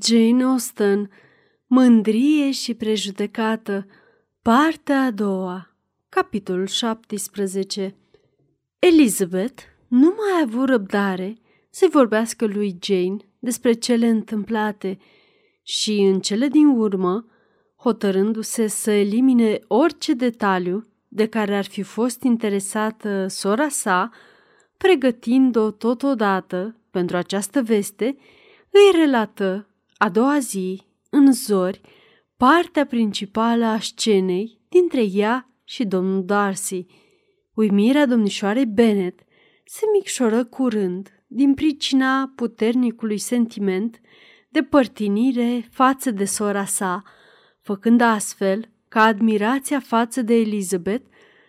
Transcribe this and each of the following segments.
Jane Austen, Mândrie și prejudecată, partea a doua, capitolul 17 Elizabeth nu mai a avut răbdare să-i vorbească lui Jane despre cele întâmplate și în cele din urmă, hotărându-se să elimine orice detaliu de care ar fi fost interesată sora sa, pregătind-o totodată pentru această veste, îi relată a doua zi, în zori, partea principală a scenei dintre ea și domnul Darcy. Uimirea domnișoarei Bennet se micșoră curând din pricina puternicului sentiment de părtinire față de sora sa, făcând astfel ca admirația față de Elizabeth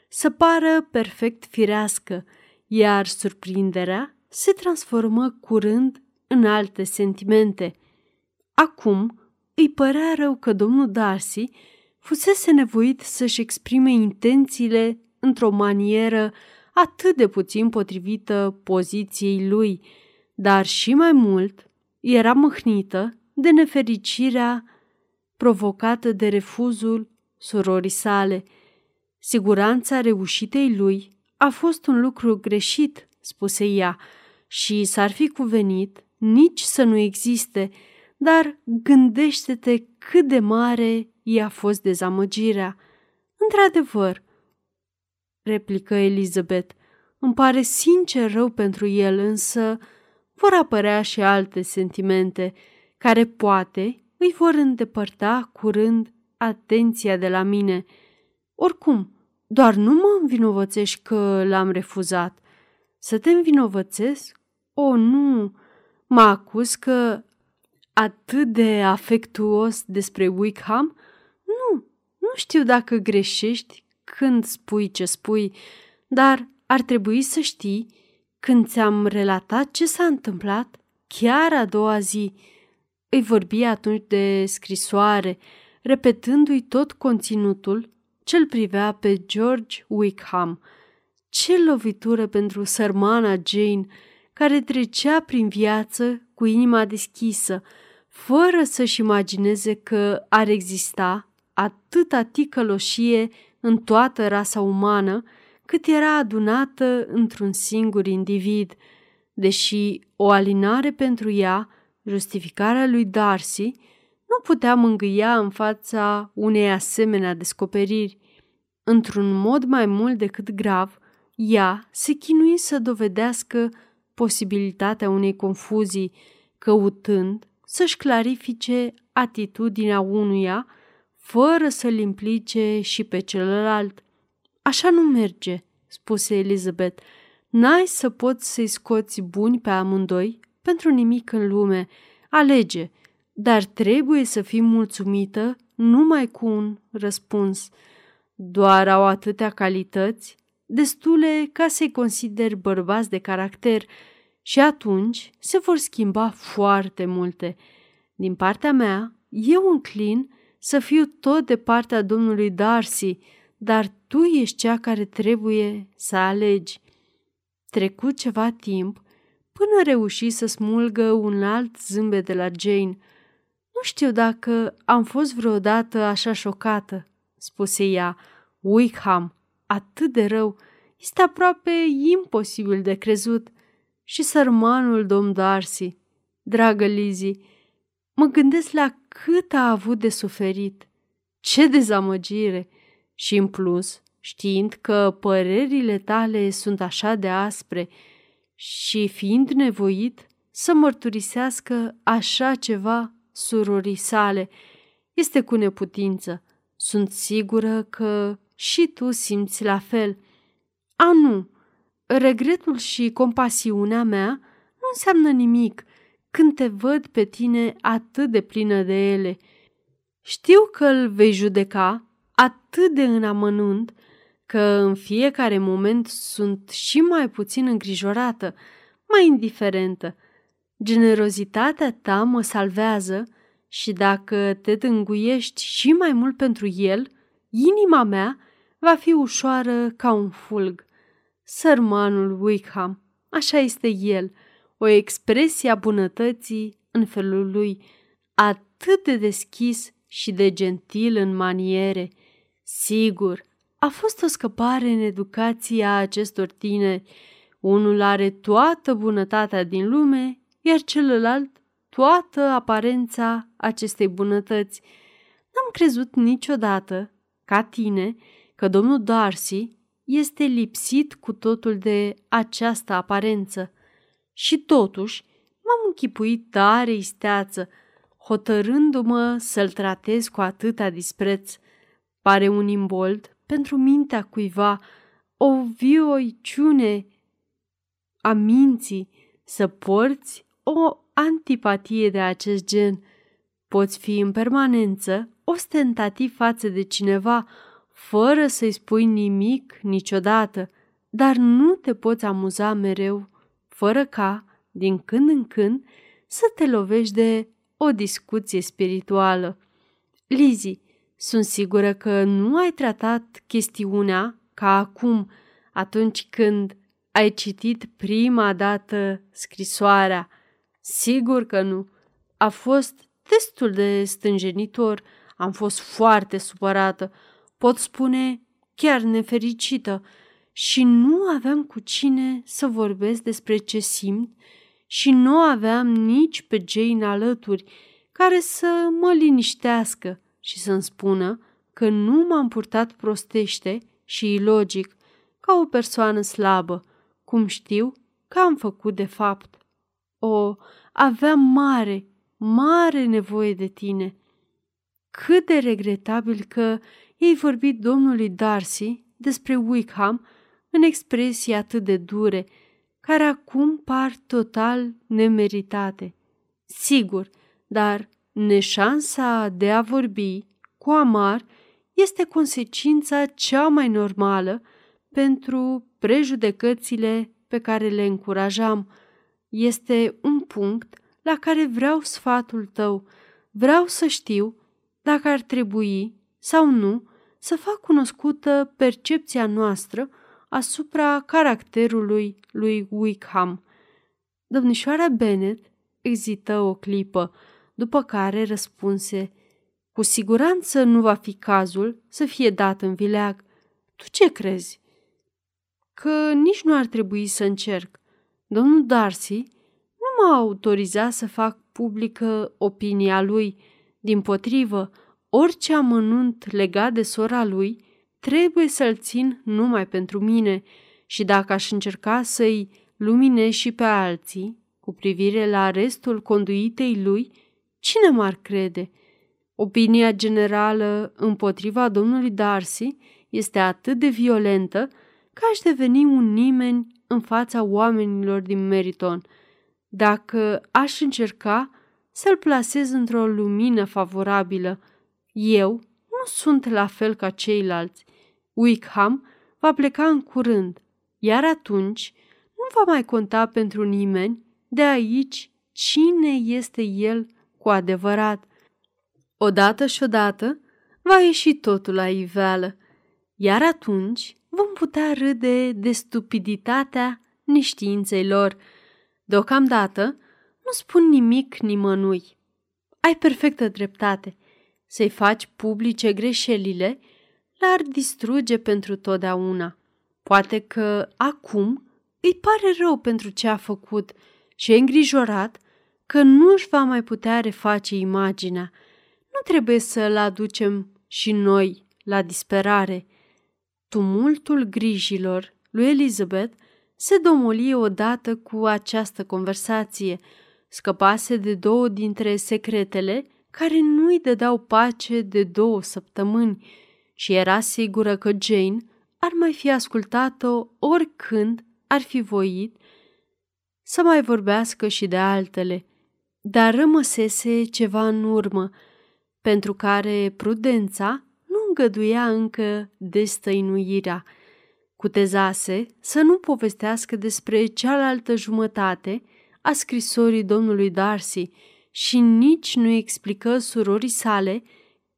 să pară perfect firească, iar surprinderea se transformă curând în alte sentimente. Acum îi părea rău că domnul Darcy fusese nevoit să-și exprime intențiile într-o manieră atât de puțin potrivită poziției lui, dar și mai mult era mâhnită de nefericirea provocată de refuzul surorii sale. Siguranța reușitei lui a fost un lucru greșit, spuse ea, și s-ar fi cuvenit nici să nu existe, dar gândește-te cât de mare i-a fost dezamăgirea. Într-adevăr, replică Elizabeth, îmi pare sincer rău pentru el, însă vor apărea și alte sentimente care poate îi vor îndepărta curând atenția de la mine. Oricum, doar nu mă învinovățești că l-am refuzat. Să te învinovățesc? O, nu! Mă acuz că atât de afectuos despre Wickham? Nu, nu știu dacă greșești când spui ce spui, dar ar trebui să știi când ți-am relatat ce s-a întâmplat, chiar a doua zi. Îi vorbi atunci de scrisoare, repetându-i tot conținutul ce-l privea pe George Wickham. Ce lovitură pentru sărmana Jane, care trecea prin viață cu inima deschisă, fără să-și imagineze că ar exista atâta ticăloșie în toată rasa umană cât era adunată într-un singur individ, deși o alinare pentru ea, justificarea lui Darcy, nu putea mângâia în fața unei asemenea descoperiri. Într-un mod mai mult decât grav, ea se chinui să dovedească posibilitatea unei confuzii, căutând să-și clarifice atitudinea unuia fără să-l implice și pe celălalt. Așa nu merge, spuse Elizabeth. N-ai să poți să-i scoți buni pe amândoi pentru nimic în lume. Alege, dar trebuie să fii mulțumită numai cu un răspuns. Doar au atâtea calități, destule ca să-i consideri bărbați de caracter și atunci se vor schimba foarte multe. Din partea mea, eu înclin să fiu tot de partea domnului Darcy, dar tu ești cea care trebuie să alegi. Trecut ceva timp până reuși să smulgă un alt zâmbet de la Jane. Nu știu dacă am fost vreodată așa șocată, spuse ea. Wickham, atât de rău, este aproape imposibil de crezut. Și sărmanul domn Darcy, dragă Lizzie, mă gândesc la cât a avut de suferit. Ce dezamăgire! Și în plus, știind că părerile tale sunt așa de aspre și fiind nevoit să mărturisească așa ceva surorii sale, este cu neputință. Sunt sigură că și tu simți la fel. A, nu, regretul și compasiunea mea nu înseamnă nimic când te văd pe tine atât de plină de ele. Știu că îl vei judeca atât de în amănunt că în fiecare moment sunt și mai puțin îngrijorată, mai indiferentă. Generozitatea ta mă salvează și dacă te tânguiești și mai mult pentru el, inima mea va fi ușoară ca un fulg. Sărmanul Wickham, așa este el, o expresie a bunătății în felul lui. atât de deschis și de gentil în maniere. Sigur, a fost o scăpare în educația acestor tineri. Unul are toată bunătatea din lume, iar celălalt toată aparența acestei bunătăți. N-am crezut niciodată, ca tine, că domnul Darcy este lipsit cu totul de această aparență. Și totuși m-am închipuit tare isteață, hotărându-mă să-l tratez cu atâta dispreț. Pare un imbold pentru mintea cuiva, o vioiciune a minții să porți o antipatie de acest gen. Poți fi în permanență ostentativ față de cineva, fără să-i spui nimic niciodată, dar nu te poți amuza mereu, fără ca, din când în când, să te lovești de o discuție spirituală. Lizi, sunt sigură că nu ai tratat chestiunea ca acum, atunci când ai citit prima dată scrisoarea. Sigur că nu. A fost destul de stânjenitor. Am fost foarte supărată. Pot spune chiar nefericită. Și nu aveam cu cine să vorbesc despre ce simt și nu aveam nici pe Jane alături care să mă liniștească și să-mi spună că nu m-am purtat prostește și ilogic, ca o persoană slabă, cum știu că am făcut de fapt. O, aveam mare, mare nevoie de tine. Cât de regretabil că ei vorbit domnului Darcy despre Wickham în expresii atât de dure, care acum par total nemeritate. Sigur, dar neșansa de a vorbi cu amar este consecința cea mai normală pentru prejudecățile pe care le încurajam. Este un punct la care vreau sfatul tău. Vreau să știu dacă ar trebui sau nu să fac cunoscută percepția noastră asupra caracterului lui Wickham. Domnișoara Bennet ezită o clipă, după care răspunse, Cu siguranță nu va fi cazul să fie dat în vileag. Tu ce crezi? Că nici nu ar trebui să încerc. Domnul Darcy nu m-a autorizat să fac publică opinia lui. Din potrivă, orice amănunt legat de sora lui trebuie să-l țin numai pentru mine și dacă aș încerca să-i lumine și pe alții cu privire la restul conduitei lui, cine m-ar crede? Opinia generală împotriva domnului Darcy este atât de violentă că aș deveni un nimeni în fața oamenilor din Meriton. Dacă aș încerca să-l plasez într-o lumină favorabilă, eu nu sunt la fel ca ceilalți. Wickham va pleca în curând, iar atunci nu va mai conta pentru nimeni de aici cine este el cu adevărat. Odată și odată va ieși totul la iveală, iar atunci vom putea râde de stupiditatea neștiinței lor. Deocamdată nu spun nimic nimănui. Ai perfectă dreptate. Să-i faci publice greșelile l-ar distruge pentru totdeauna. Poate că acum îi pare rău pentru ce a făcut și e îngrijorat că nu își va mai putea reface imaginea. Nu trebuie să-l aducem și noi la disperare. Tumultul grijilor lui Elizabeth se domoli odată cu această conversație. Scăpase de două dintre secretele care nu-i dădeau pace de două săptămâni și era sigură că Jane ar mai fi ascultat-o oricând ar fi voit să mai vorbească și de altele. Dar rămăsese ceva în urmă, pentru care prudența nu îngăduia încă destăinuirea. Cutezase să nu povestească despre cealaltă jumătate a scrisorii domnului Darcy și nici nu explică surorii sale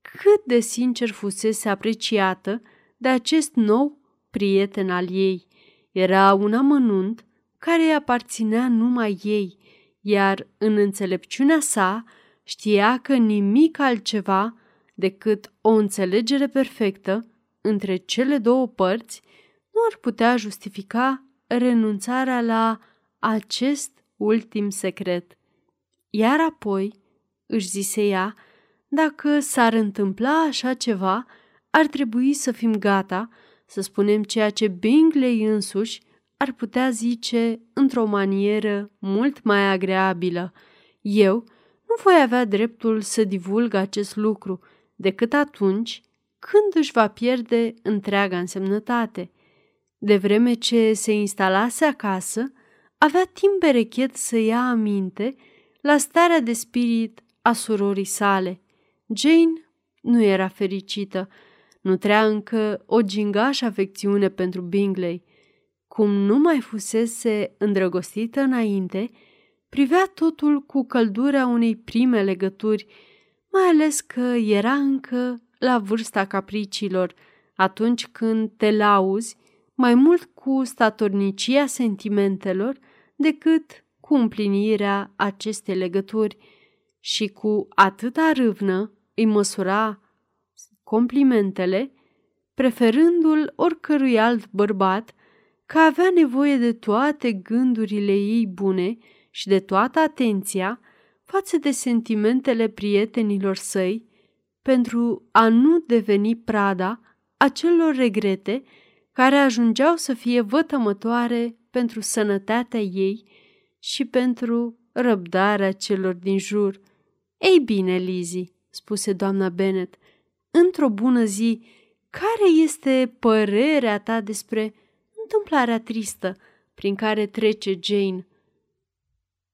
cât de sincer fusese apreciată de acest nou prieten al ei. Era un amănunt care îi aparținea numai ei, iar în înțelepciunea sa știa că nimic altceva decât o înțelegere perfectă între cele două părți nu ar putea justifica renunțarea la acest ultim secret. Iar apoi, își zise ea, dacă s-ar întâmpla așa ceva, ar trebui să fim gata să spunem ceea ce Bingley însuși ar putea zice într-o manieră mult mai agreabilă. Eu nu voi avea dreptul să divulg acest lucru decât atunci când își va pierde întreaga însemnătate. De vreme ce se instalase acasă, avea timp berechet să ia aminte la starea de spirit a surorii sale. Jane nu era fericită, nu trea încă o gingașă afecțiune pentru Bingley. Cum nu mai fusese îndrăgostită înainte, privea totul cu căldura unei prime legături, mai ales că era încă la vârsta capricilor, atunci când te lauzi mai mult cu statornicia sentimentelor decât cu împlinirea acestei legături și cu atâta râvnă îi măsura complimentele, preferându-l oricărui alt bărbat, că avea nevoie de toate gândurile ei bune și de toată atenția față de sentimentele prietenilor săi, pentru a nu deveni prada acelor regrete care ajungeau să fie vătămătoare pentru sănătatea ei și pentru răbdarea celor din jur. Ei bine, Lizzie, spuse doamna Bennet, într-o bună zi, care este părerea ta despre întâmplarea tristă prin care trece Jane?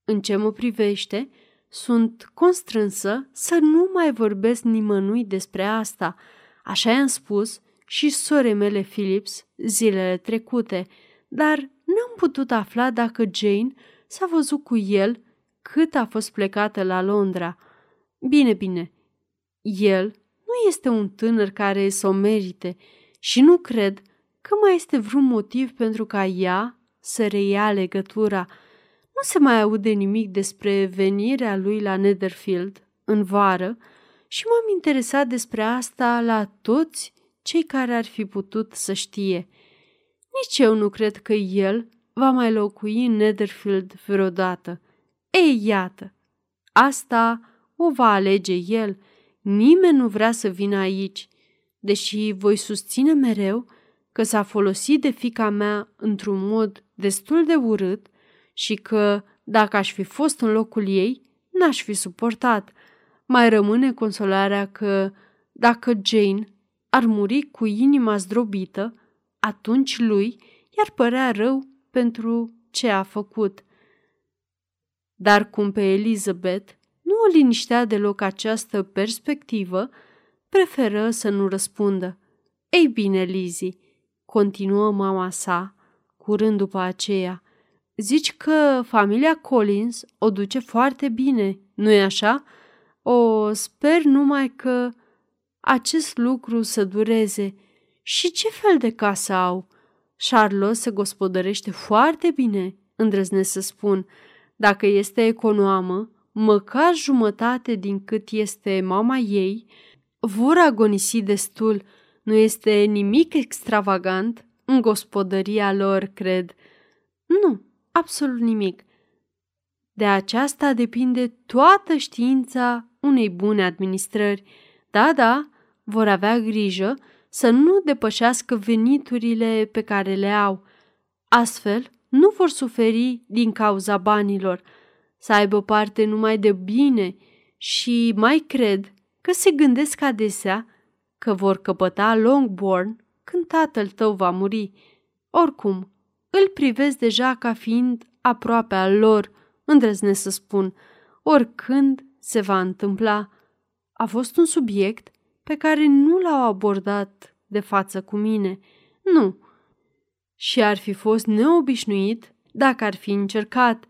În ce mă privește, sunt constrânsă să nu mai vorbesc nimănui despre asta. Așa i-am spus și sore mele Phillips zilele trecute, dar n-am putut afla dacă Jane s-a văzut cu el cât a fost plecată la Londra. Bine, bine, el nu este un tânăr care să o merite și nu cred că mai este vreun motiv pentru ca ea să reia legătura. Nu se mai aude nimic despre venirea lui la Netherfield în vară și m-am interesat despre asta la toți cei care ar fi putut să știe. Nici eu nu cred că el va mai locui în Netherfield vreodată. Ei, iată, asta o va alege el. Nimeni nu vrea să vină aici, deși voi susține mereu că s-a folosit de fica mea într-un mod destul de urât și că, dacă aș fi fost în locul ei, n-aș fi suportat. Mai rămâne consolarea că, dacă Jane ar muri cu inima zdrobită, atunci lui i-ar părea rău pentru ce a făcut. Dar cum pe Elizabeth nu o liniștea deloc această perspectivă, preferă să nu răspundă. Ei bine, Lizzie, continuă mama sa, curând după aceea, zici că familia Collins o duce foarte bine, nu-i așa? O, sper numai că acest lucru să dureze. Și ce fel de casă au? Charlotte se gospodărește foarte bine, îndrăznesc să spun. Dacă este econoamă, măcar jumătate din cât este mama ei, vor agonisi destul. Nu este nimic extravagant în gospodăria lor, cred. Nu, absolut nimic. De aceasta depinde toată știința unei bune administrări. Da, da, vor avea grijă să nu depășească veniturile pe care le au. Astfel, nu vor suferi din cauza banilor, să aibă parte numai de bine și mai cred că se gândesc adesea că vor căpăta Longbourn când tatăl tău va muri. Oricum, îl privesc deja ca fiind aproape al lor, îndrăznesc să spun, oricând se va întâmpla. A fost un subiect pe care nu l-au abordat de față cu mine. Nu. Și ar fi fost neobișnuit dacă ar fi încercat,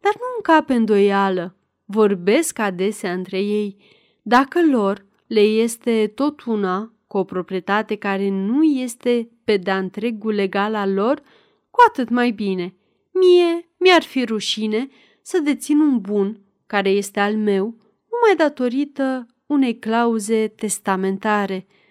dar nu încape îndoială. Vorbesc adesea între ei. Dacă lor le este tot una cu o proprietate care nu este pe de întregul legal al lor, cu atât mai bine. Mie mi-ar fi rușine să dețin un bun care este al meu numai datorită unei clauze testamentare –